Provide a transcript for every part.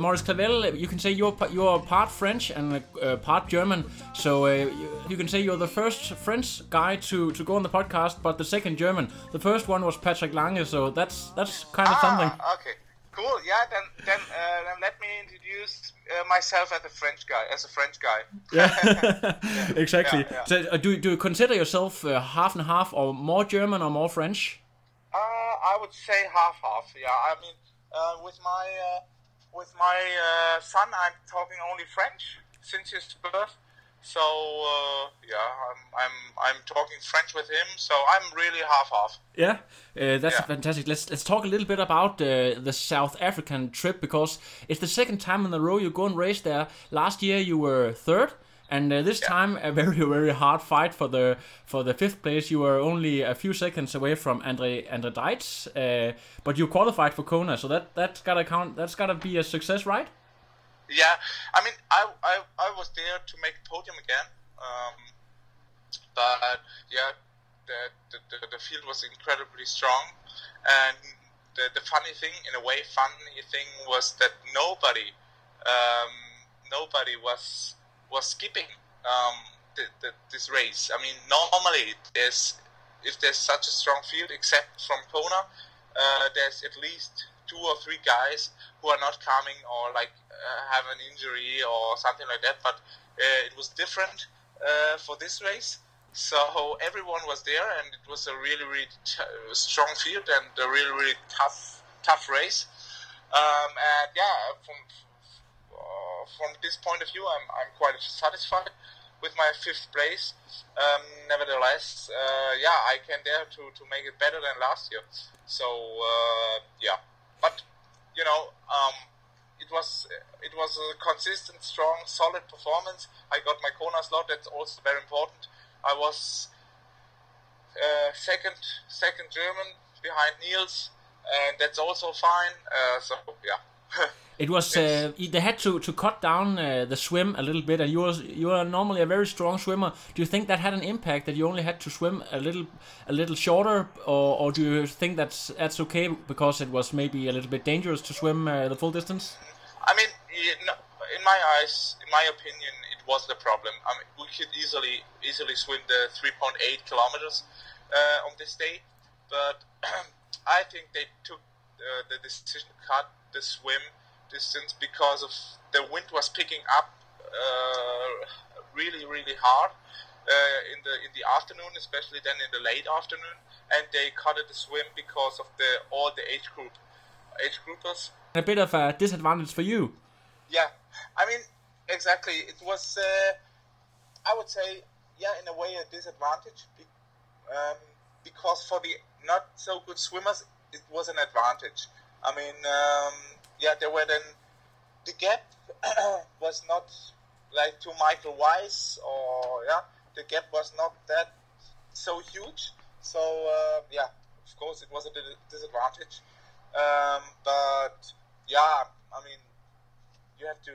Maurice Clavel, you can say you're you're part French and uh, part German, so uh, you, can say you're the first French guy to, to go on the podcast, but the second German. The first one was Patrick Lange, so that's that's kind of something. Ah, okay. Cool. Yeah. Then then uh, then let me introduce uh, myself as a French guy. As a French guy. Yeah, exactly. Yeah, yeah. So, uh, do do you consider yourself uh, half and half, or more German or more French? Uh, I would say half half. Yeah. I mean, uh, with my uh, with my uh, son, I'm talking only French since his birth. So uh, yeah, I'm I'm I'm talking French with him. So I'm really half half. Yeah, uh, that's Yeah. fantastic. Let's let's talk a little bit about uh, the South African trip because it's the second time in a row you go and race there. Last year you were third, and uh, this time a very very hard fight for the for the fifth place. You were only a few seconds away from Andre Andre Dreitz, uh, but you qualified for Kona, so that that's gotta count. That's gotta be a success, right? Yeah, I mean, I, I, I was there to make the podium again, um, but yeah, the, the, the, the field was incredibly strong, and the, the funny thing, in a way, funny thing was that nobody, um, nobody was was skipping um, the, the, this race. I mean, normally there's if there's such a strong field, except from Kona, uh, there's at least two or three guys who are not coming or like uh, have an injury or something like that. But uh, it was different uh, for this race. So everyone was there, and it was a really, really t- strong field and a really, really tough, tough race. Um, and yeah, from from this point of view, I'm I'm quite satisfied with my fifth place. Um, nevertheless, uh, yeah, I can dare to, to make it better than last year. So uh, yeah, but you know, um, it was it was a consistent, strong, solid performance. I got my Kona slot. That's also very important. I was uh, second second German behind Nils, and that's also fine. Uh, so yeah. It was uh, they had to, to cut down uh, the swim a little bit, and you were you are normally a very strong swimmer. Do you think that had an impact that you only had to swim a little a little shorter, or, or do you think that's that's okay because it was maybe a little bit dangerous to swim uh, the full distance? I mean, in my eyes, in my opinion, it was the problem. I mean, we could easily easily swim the 3.8 kilometers uh, on this day, but I think they took uh, the decision to cut the swim distance because of the wind was picking up uh, really really hard uh, in the in the afternoon, especially then in the late afternoon, and they cut it the swim because of the all the age group age groupers A bit of a disadvantage for you. yeah, I mean, exactly. It was, uh, I would say, yeah, in a way, a disadvantage um, because for the not so good swimmers, it was an advantage. I mean, um, yeah, there were then the gap was not like to Michael Weiss or yeah, the gap was not that so huge. So uh, yeah, of course, it was a disadvantage. Um, but yeah, I mean, you have to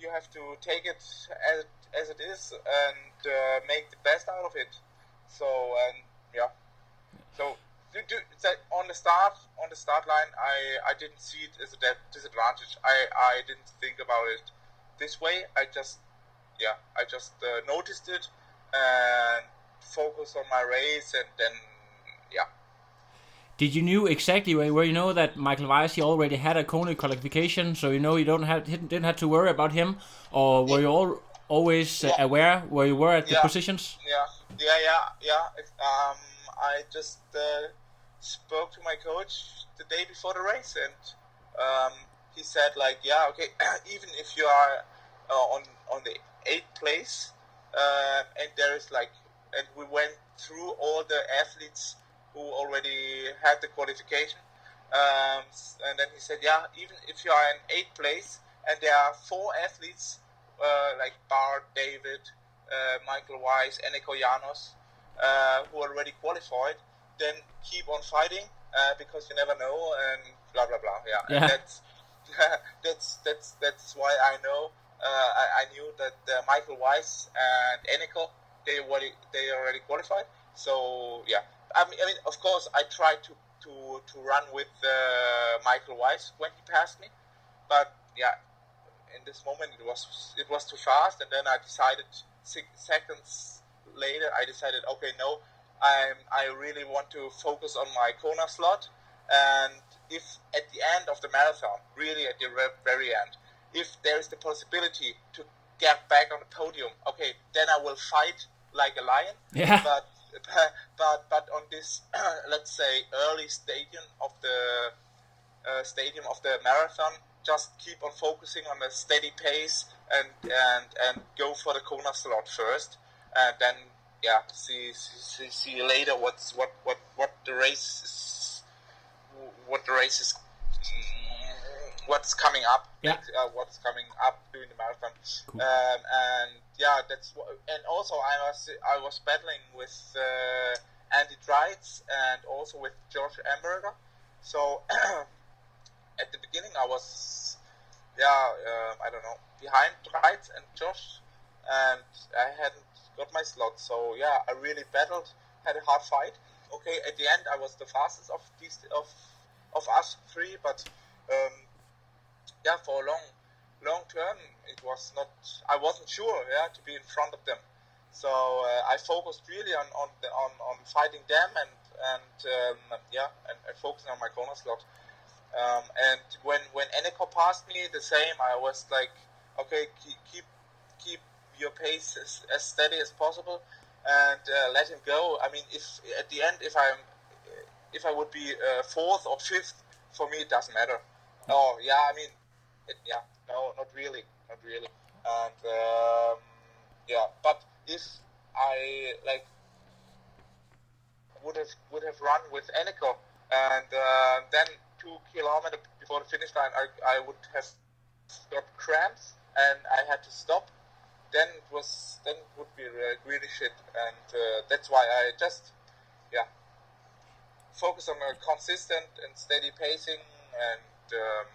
you have to take it as as it is and uh, make the best out of it. So and yeah, so do, on the start on the start line, I I didn't see it as a disadvantage. I I didn't think about it this way. I just yeah, I just uh, noticed it and focused on my race and then yeah. Did you knew exactly where, where you know that Michael Weiss he already had a Kona qualification, so you know you don't have didn't, have to worry about him, or were you all always uh, Yeah. aware where you were at the Yeah. positions? Yeah, yeah, yeah, yeah. It- Um, I just uh, spoke to my coach the day before the race, and um, he said like, yeah, okay, even if you are uh, on on the eighth place, uh, and there is like, and we went through all the athletes who already had the qualification, um, and then he said, yeah, even if you are in eighth place, and there are four athletes uh, like Bart, David, uh, Michael Weiss, Eneko Llanos, uh, who already qualified, then keep on fighting uh, because you never know and blah blah blah. Yeah, Yeah. And that's that's that's that's why I know uh, I, I knew that uh, Michael Weiss and Eneko they already they already qualified. So yeah, I mean, I mean of course I tried to to to run with uh, Michael Weiss when he passed me, but yeah, in this moment it was it was too fast, and then I decided six seconds later I decided okay no, I'm I really want to focus on my Kona slot, and if at the end of the marathon, really at the very end, if there is the possibility to get back on the podium, okay, then I will fight like a lion. Yeah. But but but on this let's say early stadium of the uh, stadium of the marathon, just keep on focusing on a steady pace and and and go for the Kona slot first, and then yeah, see see, see later what's what what what the race is, what the race is, what's coming up. Yeah. Uh, what's coming up during the marathon, um, and yeah, that's what, and also I was I was battling with uh, Andy Dreitz and also with Josh Amberger, so at the beginning I was yeah um, I don't know behind Dreitz and Josh and I hadn't got my slot. So yeah I really battled had a hard fight. Okay at the end I was the fastest of these of of us three but um, yeah for a long long term it was not I wasn't sure yeah to be in front of them. So uh, I focused really on on, the, on on fighting them and and um, yeah and, and focusing on my Kona slot. Um, and when when Eneko passed me, the same. I was like, okay, keep, keep your pace as, as steady as possible, and uh, let him go. I mean, if at the end, if I'm if I would be uh, fourth or fifth, for me it doesn't matter. Oh yeah, I mean, it, yeah, no, not really, not really. And um, yeah, but if I like would have would have run with Eneko, and uh, then two kilometers before the finish line, I, I would have got cramps and I had to stop. Then it was then it would be really, shit, and uh, that's why I just yeah focus on a consistent and steady pacing and um,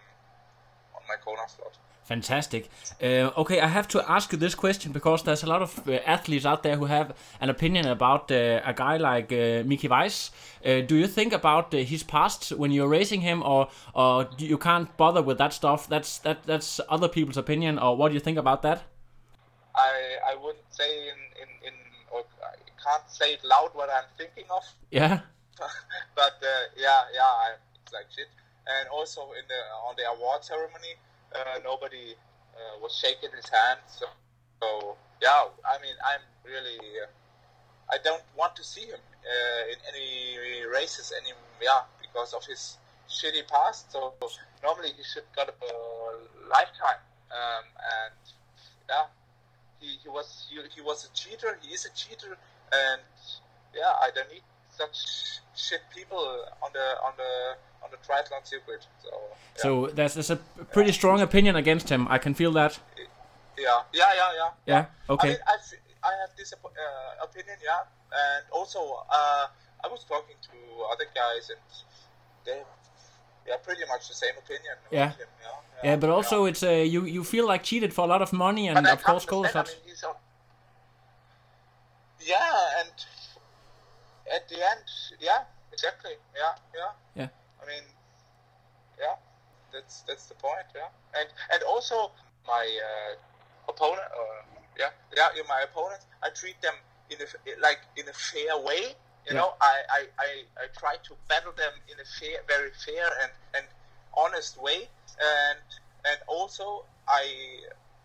on my Kona slot. Fantastic. Uh, okay, I have to ask you this question because there's a lot of uh, athletes out there who have an opinion about uh, a guy like uh, Mickey Weiss. Uh, do you think about uh, his past when you're racing him, or or you can't bother with that stuff? That's that that's other people's opinion, or what do you think about that? I I wouldn't say in in, in or I can't say it loud what I'm thinking of. Yeah, but uh, yeah, yeah, I, it's like shit. And also in the on the award ceremony, uh, nobody uh, was shaking his hand. So, so yeah, I mean, I'm really, uh, I don't want to see him uh, in any races any, yeah, because of his shitty past. So normally he should got a lifetime. Um, and yeah, he, he was he, he was a cheater. He is a cheater, and yeah, I don't need such shit people on the on the on the triathlon circuit. So yeah. so there's, there's a pretty strong opinion against him. I can feel that. yeah, yeah, yeah, yeah. Yeah, okay. I mean, I, f- I have this uh, opinion, yeah, and also uh, I was talking to other guys, and they yeah pretty much the same opinion. Yeah. Him, yeah, Yeah, but also it's uh, you you feel like cheated for a lot of money and of course goals. I mean. Yeah, and at the end, yeah, exactly, yeah, yeah. Yeah. I mean, yeah, that's that's the point, yeah. And and also my uh, opponent, uh, yeah, yeah, yeah, my opponents, I treat them in a like in a fair way. You Yeah. know, I, I, I, I try to battle them in a fair, very fair and, and honest way, and and also I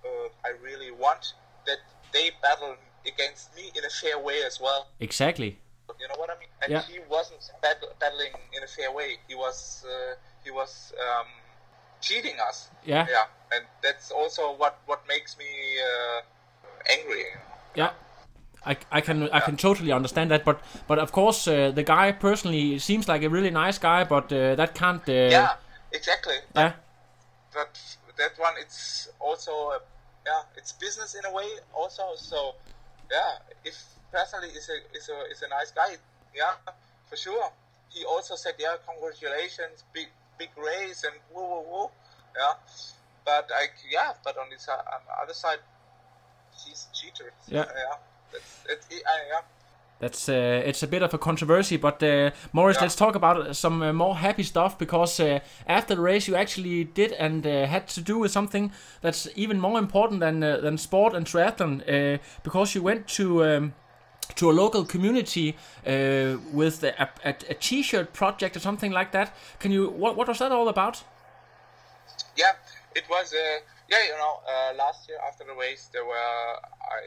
uh, I really want that they battle against me in a fair way as well. Exactly. You know what I mean? And Yeah. he wasn't bat- battling in a fair way. He was uh, he was um, cheating us. Yeah. Yeah, and that's also what what makes me uh, angry. Yeah. I, I can I can totally understand that, but but of course uh, the guy personally seems like a really nice guy, but uh, that can't. Uh, Yeah, exactly. yeah, But that one, it's also a, yeah, it's business in a way also. So yeah, if personally is a is a is a nice guy, yeah, for sure. He also said, yeah, congratulations, big big race and woo woo woo, yeah. But I yeah, but on this on the other side, he's a cheater. Yeah. yeah. That's it's I, yeah. That's uh, it's a bit of a controversy, but uh, Morris, Yeah. let's talk about some uh, more happy stuff because uh, after the race, you actually did and uh, had to do with something that's even more important than uh, than sport and triathlon uh, because you went to. Um, to a local community uh, with a, a, a t-shirt project or something like that. Can you? What, what was that all about? yeah, it was. Uh, yeah, you know, uh, last year after the race, there were I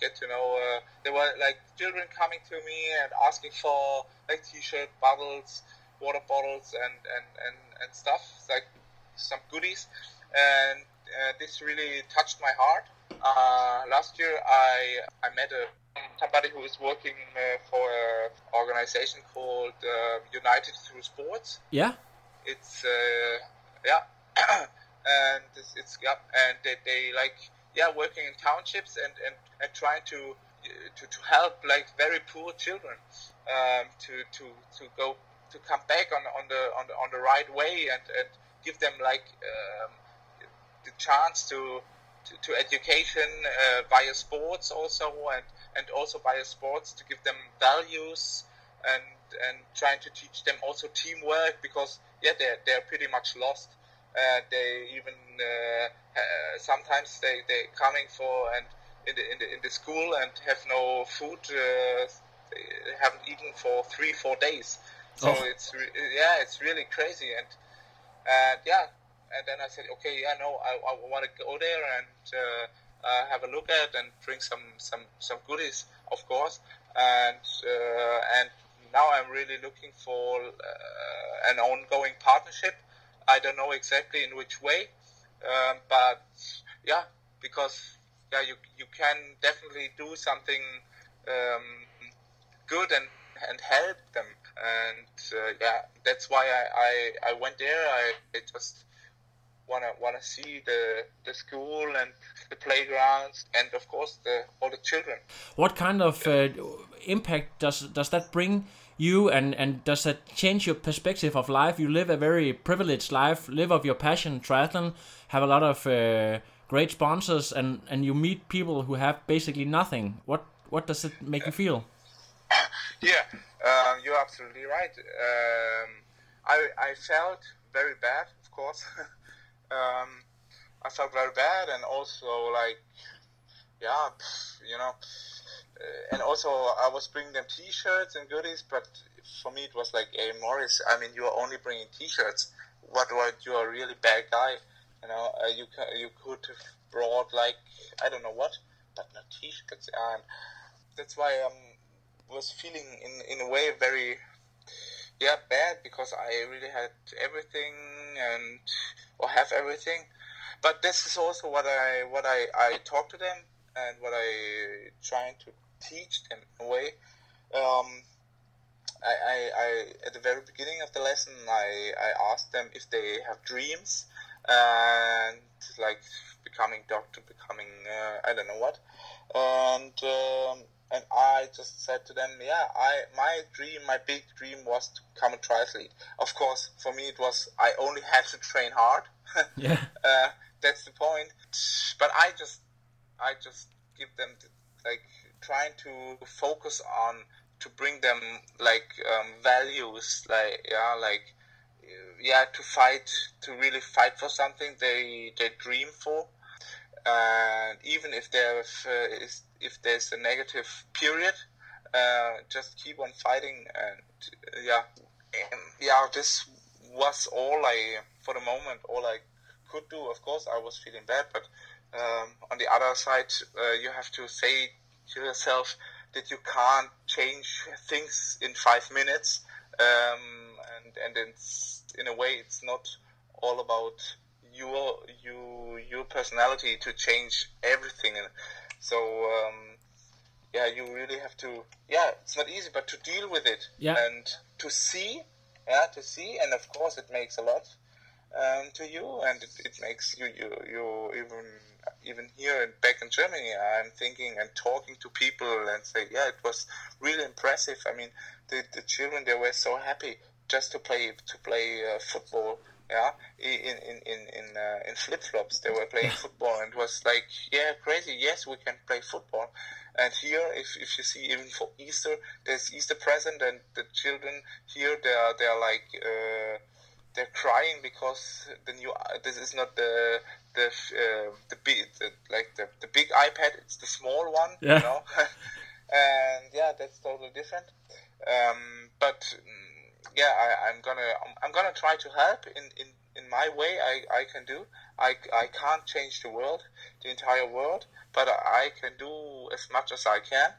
get to know uh, there were like children coming to me and asking for like T-shirt, bottles, water bottles, and and and and stuff like some goodies, and uh, this really touched my heart. Uh, last year, I I met a somebody who is working uh, for an organization called uh, United Through Sports. Yeah, it's uh, yeah and it's, it's yeah and they, they like yeah working in townships and and, and trying to to, to help like very poor children um, to to to go to come back on on the on the, on the right way and and give them like um, the chance to to, to education uh, via sports also and and also via sports to give them values and and trying to teach them also teamwork because yeah they're, they're pretty much lost uh, they even uh, uh, sometimes they they coming for and in the, in the in the school and have no food uh, they haven't eaten for three four days. So Oh. it's yeah it's really crazy. And and yeah and then I said okay yeah no I, I want to go there and uh, uh, have a look at and bring some some some goodies of course. And uh, and now I'm really looking for uh, an ongoing partnership I don't know exactly in which way um, but yeah because yeah you you can definitely do something um, good and and help them. And uh, yeah that's why I, I, I went there. I, I just wanna wanna see the the school and the playgrounds and of course the all the children. What kind of uh, impact does does that bring you, and and does that change your perspective of life? You live a very privileged life, live of your passion, triathlon, have a lot of uh, great sponsors, and and you meet people who have basically nothing. What what does it make you feel? Yeah, um, you're absolutely right. Um, I I felt very bad, of course. um, I felt very bad, and also like, yeah, you know, uh, and also I was bringing them T-shirts and goodies, but for me it was like, hey Morris, I mean you are only bringing T-shirts. What what you are a really bad guy, you know. Uh, you you could have brought like I don't know what, but not T-shirts, and that's why I um, was feeling in in a way very yeah bad because I really had everything and or have everything. But this is also what I what I I talk to them and what I trying to teach them in a way. Um, I, I, I at the very beginning of the lesson I, I asked them if they have dreams and like becoming doctor, becoming uh, I don't know what, and um, and I just said to them, yeah, I my dream, my big dream was to become a triathlete. Of course, for me it was I only had to train hard. Yeah. uh, that's the point. But I just I just give them the, like trying to focus on to bring them like um, values like yeah like yeah to fight to really fight for something they they dream for. And even if there's uh, is, if there's a negative period uh, just keep on fighting and yeah. Um, yeah this was all I for the moment all I could do. Of course I was feeling bad but um, on the other side uh, you have to say to yourself that you can't change things in five minutes, um, and and it's in a way it's not all about your you your personality to change everything. So um, yeah, you really have to. Yeah, it's not easy, but to deal with it Yeah. and to see, yeah, to see, and of course it makes a lot um, to you, and it, it makes you you you even even here in, back in Germany. I'm thinking and talking to people and say, yeah, it was really impressive. I mean, the the children they were so happy just to play to play uh, football. Yeah, in in in in, uh, in flip flops they were playing football and it was like yeah crazy. Yes, we can play football. And here, if, if you see even for Easter, there's Easter present, and the children here they are they are like uh, they're crying because the new this is not the the uh, the big the, like the, the big iPad. It's the small one, Yeah. you know. and yeah, that's totally different. Um, but mm, yeah, I, I'm gonna I'm, I'm gonna try to help in, in, in my way. I, I can do. I, I can't change the world, the entire world, but I can do as much as I can,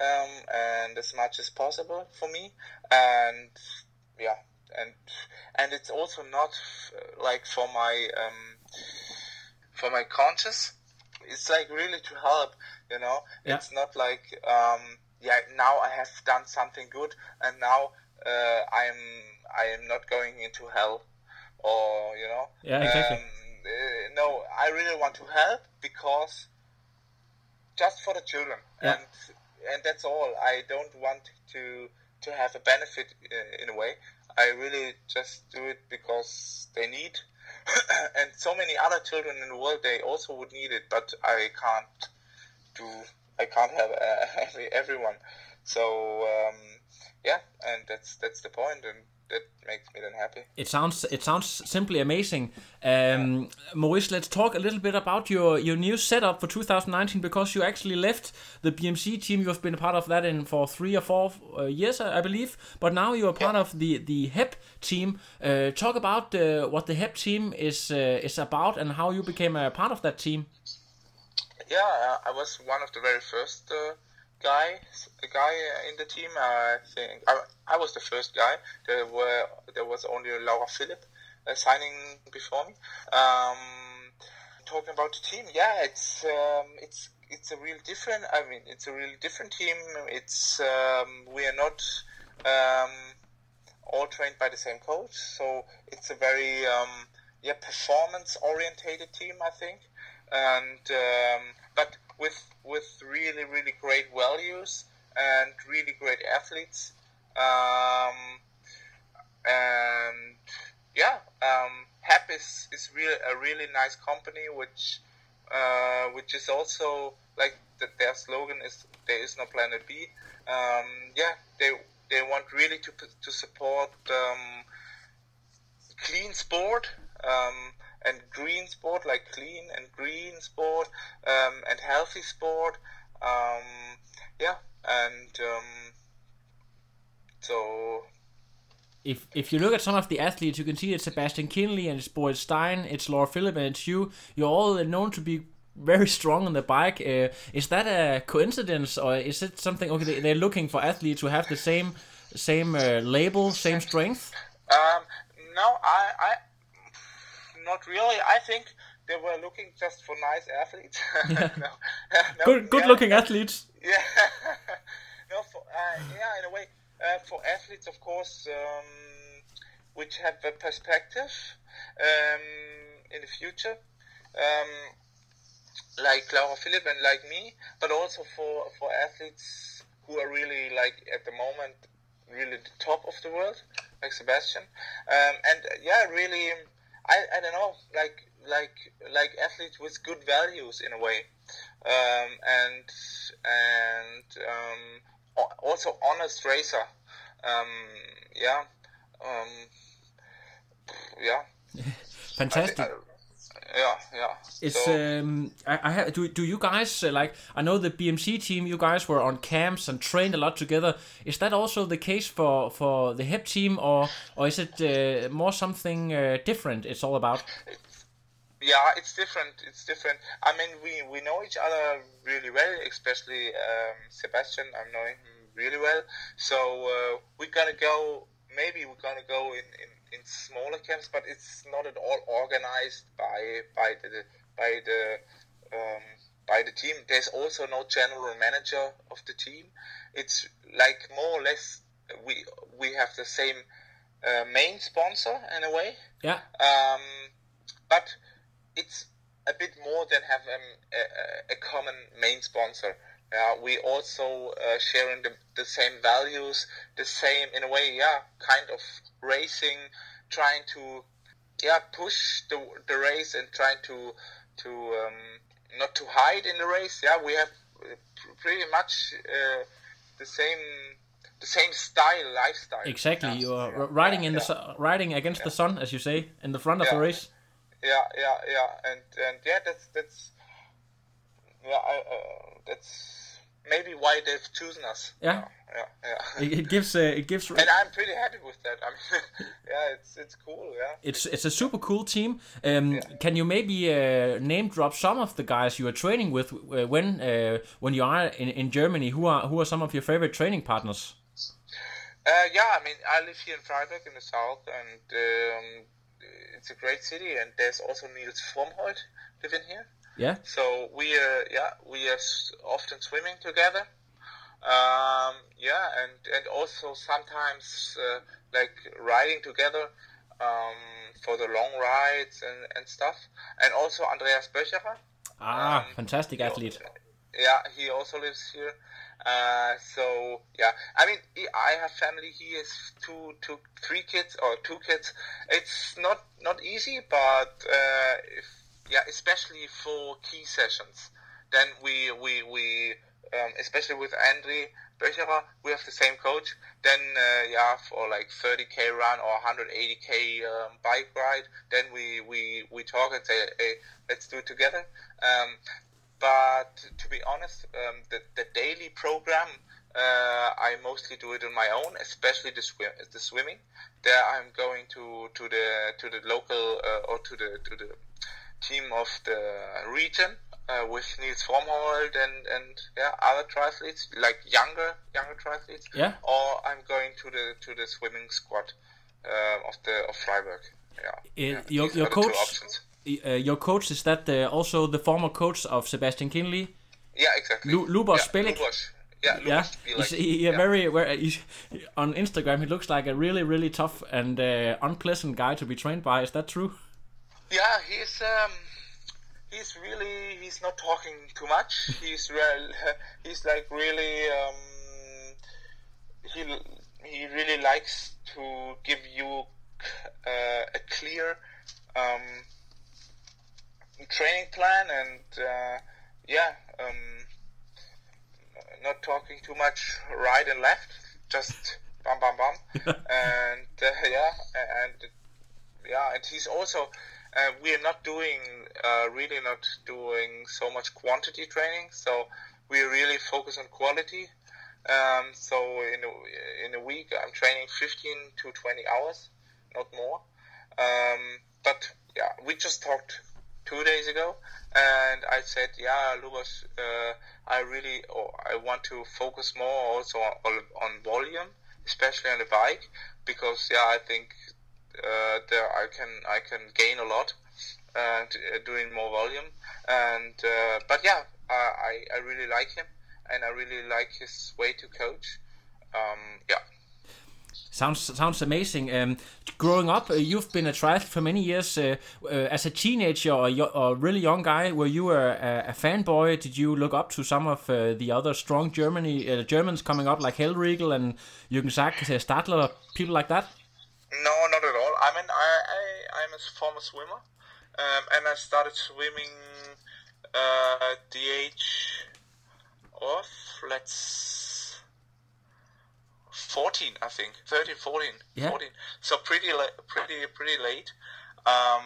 um, and as much as possible for me. And yeah, and and it's also not like for my um, for my conscience. It's like really to help, you know. Yeah. It's not like um, yeah, now I have done something good, and now uh, I'm I am not going into hell, or you know. Yeah, exactly. Um, uh, no, I really want to help because just for the children, Yeah. and and that's all. I don't want to to have a benefit uh, in a way. I really just do it because they need, and so many other children in the world they also would need it, but I can't do. I can't have uh, every everyone. So um, yeah, and that's that's the point, and that makes me then happy. It sounds it sounds simply amazing. Um, Maurice, let's talk a little bit about your your new setup for 2019 because you actually left the BMC team. You have been a part of that in for three or four uh, years, I I believe. But now you are part of the the HEP team. Uh, talk about uh, what the HEP team is uh, is about and how you became a part of that team. Yeah, I was one of the very first uh, guy a guy in the team. I think I, I was the first guy. There were there was only Laura Philipp uh, signing before me. Um, talking about the team, yeah, it's um, it's it's a real different. I mean, it's a really different team. It's um, we are not um, all trained by the same coach, so it's a very um, yeah performance orientated team. I think and um, with with really really great values and really great athletes. Um, and yeah um, HEP is, is really a really nice company which uh, which is also like the, their slogan is there is no planet B. Um, yeah they they want really to to support um, clean sport. Um, and green sport, like clean and green sport, um, and healthy sport. Um, yeah, and um, so if if you look at some of the athletes, you can see it's Sebastian Kienle and it's Boris Stein, it's Laura Philipp and it's you. You're all known to be very strong on the bike. Uh, is that a coincidence or is it something? Okay, they, they're looking for athletes who have the same same uh, label, same strength. Um, no, I, I, not really. I think they were looking just for nice athletes. no, no, Good good yeah, looking athletes. Yeah. no, for, uh, yeah, in a way, uh, for athletes, of course, um, which have a perspective um, in the future, um, like Laura Philipp and like me, but also for, for athletes who are really, like, at the moment, really the top of the world, like Sebastian. Um, and uh, yeah, really, I, I don't know, like, like, like athletes with good values in a way um, and and um, also honest racer. Um, yeah, um, yeah, Fantastic. Uh, yeah, yeah. It's So- um I, I have do do you guys uh, like I know the BMC team you guys were on camps and trained a lot together is that also the case for for the HEP team or or is it uh, more something uh, different it's all about yeah, it's different. It's different. I mean, we we know each other really well, especially um, Sebastian. I'm knowing him really well. So uh, we're gonna go. Maybe we're gonna go in, in, in smaller camps, but it's not at all organized by by the by the um, by the team. There's also no general manager of the team. It's like more or less we we have the same uh, main sponsor in a way. Yeah. Um, but it's a bit more than have um, a, a common main sponsor. Uh, we also uh, sharing the, the same values, the same in a way, yeah, kind of racing, trying to, yeah, push the the race and trying to to um, not to hide in the race. Yeah, we have uh, pretty much uh, the same the same style, lifestyle. Exactly. Yeah. You are Yeah. riding Yeah, in the yeah. su- riding against the sun, as you say, in the front of the race. yeah yeah yeah and and yeah that's that's yeah I, uh, that's maybe why they've chosen us Yeah. yeah yeah It, it gives uh, it gives and i'm pretty happy with that i mean yeah it's it's cool yeah it's it's a super cool team. Um, Can you maybe uh, name drop some of the guys you are training with uh, when uh, when you are in, in Germany? Who are who are some of your favorite training partners? uh, yeah i mean i live here in freiburg in the south and um, it's a great city and there's also nils frommhold living here Yeah. So we uh, yeah we are often swimming together. Um, yeah, and and also sometimes uh, like riding together um, for the long rides and, and stuff. And also Andreas Böcherer. Ah, Um, fantastic athlete. Yeah, he also lives here. Uh, so yeah, I mean, I have family. He has two, two, three kids or two kids. It's not not easy, but uh, if yeah, especially for key sessions, then we we we um, especially with Andre Böcherer, we have the same coach. Then uh, yeah, for like 30k run or 180k um, bike ride, then we we we talk and say, hey, let's do it together. Um, but to be honest, um, the, the daily program, uh, I mostly do it on my own, especially the swim, the swimming. There, I'm going to, to the to the local uh, or to the to the team of the region uh, with Nils Frommhold and and yeah other triathletes like younger younger triathletes. Yeah. Or I'm going to the to the swimming squad uh, of the of Freiburg. Yeah. Uh, yeah. your your are the two coach, uh, your coach is that uh, also the former coach of Sebastian Kienle. Yeah, exactly. Lu- Lubos yeah. Lubos. Yeah, Yeah, Lubos Bilek. he's, he, a very, he's, on Instagram. He looks like a really, really tough and uh, unpleasant guy to be trained by. Is that true? Yeah, he's um, he's really he's not talking too much. He's real. He's like really um, he he really likes to give you uh, a clear um, training plan and uh, yeah um, not talking too much right and left just bam bam bam and uh, yeah and yeah, and he's also uh, we are not doing uh, really not doing so much quantity training, so we really focus on quality. Um, so in a, in a week, I'm training 15 to 20 hours, not more. Um, but yeah, we just talked two days ago, and I said, yeah, Lubos, uh, I really, or I want to focus more also on, on volume, especially on the bike, because yeah, I think uh, there I can I can gain a lot uh, uh, doing more volume and uh, but yeah I I really like him and I really like his way to coach um, yeah Sounds sounds amazing. Um, growing up, uh, you've been a triathlete for many years. Uh, uh, as a teenager or, or really young guy, were you a, a, a fanboy? Did you look up to some of uh, the other strong Germany uh, Germans coming up, like Hellriegel and Jürgen Zäck, Stadler, people like that? No, not at all. I mean, I, I I'm a former swimmer, um, and I started swimming uh, at the age of let's 14, I think, 13, 14, Yeah. 14. So pretty la- pretty pretty late. Um,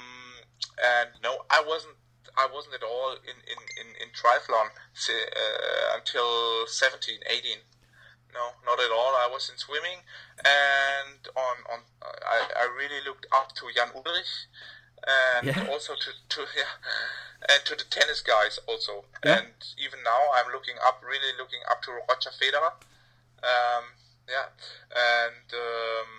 and no, I wasn't. I wasn't at all in in in, in triathlon uh, until 17, 18. No, not at all. I was in swimming, and on on I, I really looked up to Jan Ullrich, and Yeah. also to, to yeah, and to the tennis guys also. Yeah. And even now, I'm looking up, really looking up to Roger Federer. Um, yeah, and um,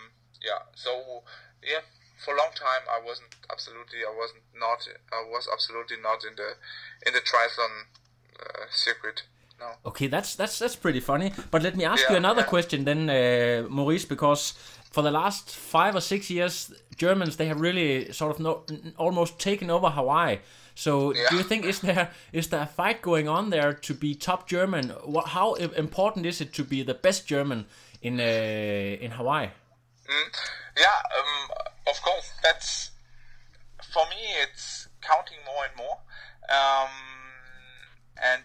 yeah, so yeah, for a long time I wasn't absolutely, I wasn't not, I was absolutely not in the in the triathlon uh, circuit. No. Okay, that's that's that's pretty funny. But let me ask you another yeah. question then, uh, Maurice, because for the last five or six years, Germans they have really sort of no, almost taken over Hawaii. So do you think is there is there a fight going on there to be top German? What, how important is it to be the best German in uh, in Hawaii? Mm, yeah, um, of course. That's for me. It's counting more and more, um, and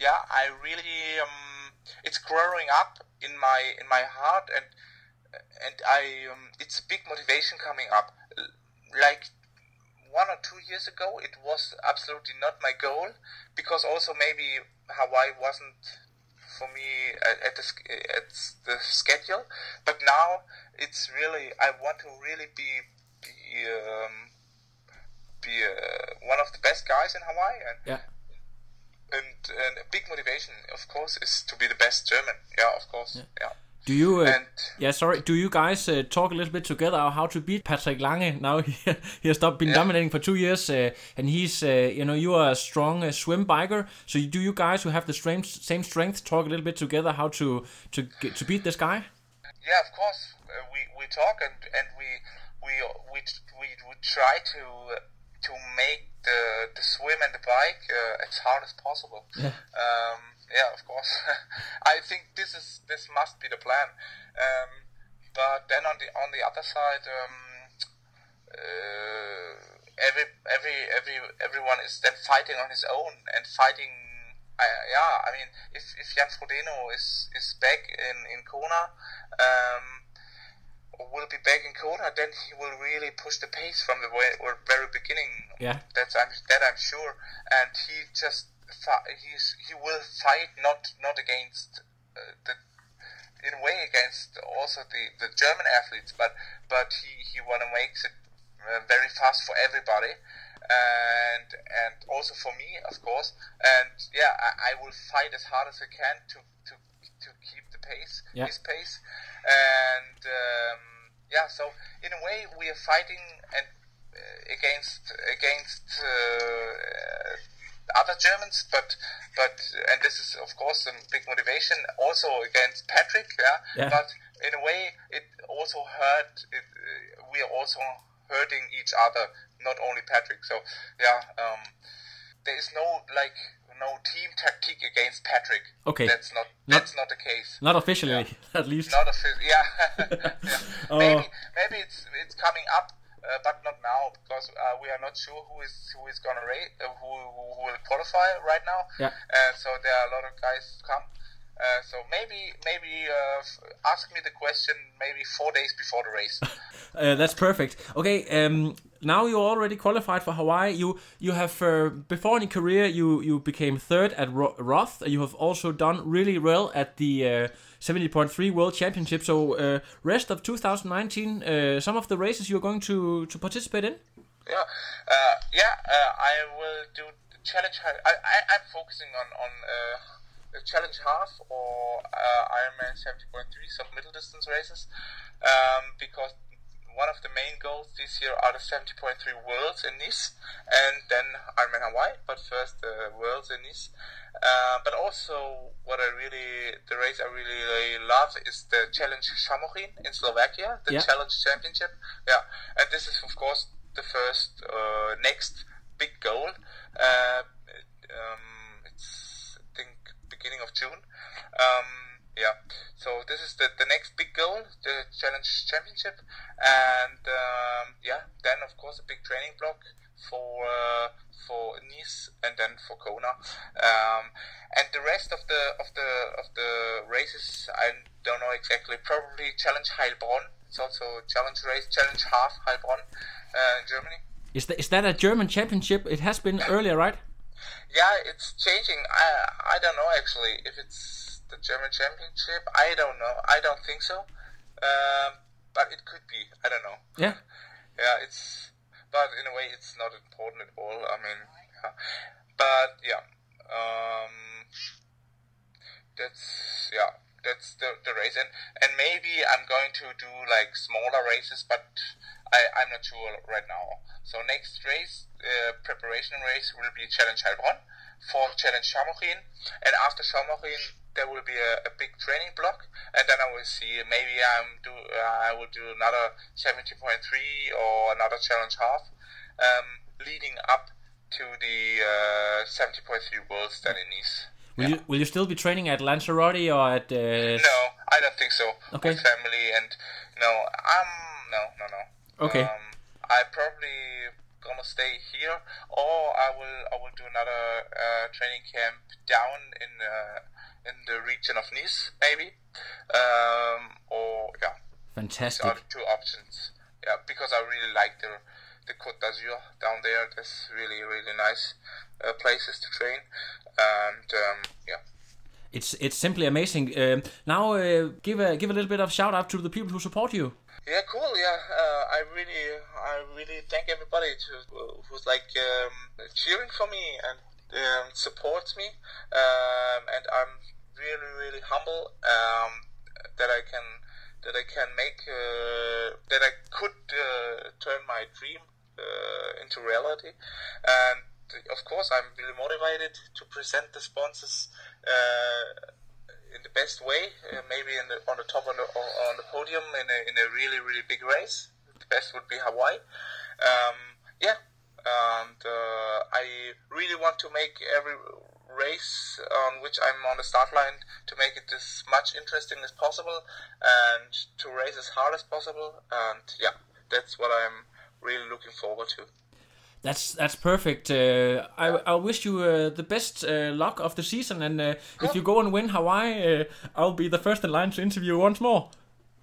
yeah, I really um, it's growing up in my in my heart, and and I um, it's a big motivation coming up. Like one or two years ago, it was absolutely not my goal because also maybe Hawaii wasn't for me at, at the at the schedule. But now it's really I want to really be be um, be uh, one of the best guys in Hawaii, and, Yeah. And and a big motivation, of course, is to be the best German. Yeah, of course. Yeah. Do you? Uh, And yeah, sorry. Do you guys uh, talk a little bit together how to beat Patrick Lange? Now he, he has stop, been Yeah. dominating for two years, uh, and he's uh, you know you are a strong uh, swim biker. So you, do you guys who have the same same strength talk a little bit together how to to get, to beat this guy? yeah, of course, uh, we we talk and and we we we we, we try to to make the the swim and the bike uh, as hard as possible. Yeah. Um, yeah, of course. I think this is this must be the plan. Um, but then on the on the other side, um, uh, every every every everyone is then fighting on his own and fighting. Uh, yeah, I mean, if if Jan Frodeno is is back in in Kona, um, will be back in Kona, then he will really push the pace from the very beginning. Yeah. That's I'm that I'm sure, and he just he's he will fight not not against uh, the in a way against also the, the German athletes, but but he he want to make it uh, very fast for everybody, and and also for me, of course. And yeah, I, I will fight as hard as I can to to to keep pace, Yeah. his pace, and um, yeah. So in a way, we are fighting and uh, against against. Uh, uh, other Germans, but but and this is of course a big motivation also against Patrick. Yeah, Yeah. but in a way it also hurt. It, uh, we are also hurting each other, not only Patrick. So yeah, um, there is no like no team tactic against Patrick. Okay. that's not Not- that's not the case. Not officially, at least. Not official. Yeah. yeah. Oh. Maybe maybe it's it's coming up, uh, but not now because uh, we are not sure who is who is gonna rate uh, who, who who will qualify right now. Yeah. Uh, so there are a lot of guys come. Uh, so maybe maybe uh, ask me the question maybe four days before the race. Uh, that's perfect. Okay, um, now you're already qualified for Hawaii. You you have uh, before in your career you you became third at Ro- Roth. You have also done really well at the uh, 70.3 World Championship. So uh, rest of 2019, uh, some of the races you're going to to participate in. Yeah, uh, yeah. I will do challenge. Ha- I, I I'm focusing on on challenge half or Ironman seventy point three, some middle distance races, um, because one of the main goals this year are the seventy point three worlds in Nice, and then Ironman Hawaii. But first the worlds in Nice. Uh, but also, what I really, the race I really, really love is the Challenge Šamorín in Slovakia, the Yeah. Challenge Championship. Yeah, and this is of course the first uh, next big goal. Uh, um, it's I think beginning of June. Um, yeah, so this is the, the next big goal, the Challenge Championship, and um, yeah, then of course a big training block for uh, for Nice and then for Kona, um, and the rest of the of the of the races I don't know exactly. Probably Challenge Heilbronn. It's also a challenge race, Challenge Half Heilbronn uh, in Germany. Is that is that a German championship? It has been earlier, right? Yeah, it's changing. I I don't know actually if it's the German Championship. I don't know. I don't think so. Um, but it could be. I don't know. Yeah. yeah, it's but in a way it's not important at all. I mean, yeah. but yeah, um, that's yeah, that's the, the race, and and maybe I'm going to do like smaller races, but I I'm not sure right now. So next race, uh, preparation race will be Challenge Heilbronn for Challenge Šamorín, and after Šamorín there will be a, a big training block, and then I will see maybe I'm do uh, I will do another 70.3 or another challenge half, um, leading up to the uh, 70.3 Worlds then in Nice. Will you will you still be training at Lanzarote or at? Uh... No, I don't think so. Okay. With family and no, I'm no no no. Okay. Um, I probably gonna stay here, or I will I will do another uh, training camp down in uh, in the region of Nice, maybe. Um, or yeah, these Fantastic. are the two options. Yeah, because I really like the the Côte d'Azur down there. There's really really nice uh, places to train, and um, yeah. It's it's simply amazing. Um, now, uh, give a give a little bit of shout out to the people who support you. Yeah, cool. Yeah, uh, I really, I really thank everybody to who's like um, cheering for me and um, supports me, um, and I'm really, really humble um, that I can that I can make uh, that I could uh, turn my dream uh, into reality, and of course I'm really motivated to present the sponsors. Uh, in the best way, uh, maybe the, on the top on the, on the podium in a, in a really really big race. The best would be Hawaii. Um, yeah, and uh, I really want to make every race on which I'm on the start line to make it as much interesting as possible and to race as hard as possible. And yeah, that's what I'm really looking forward to. That's that's perfect. Uh, I I wish you uh, the best uh, luck of the season, and uh, if you go and win Hawaii, uh, I'll be the first in line to interview you once more.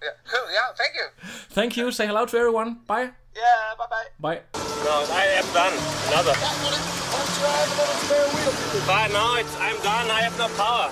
Yeah, cool. Yeah, thank you. Thank you. Say hello to everyone. Bye. Yeah, bye bye. Bye. No, I am done. Another. But now it's, I'm done. I have no power.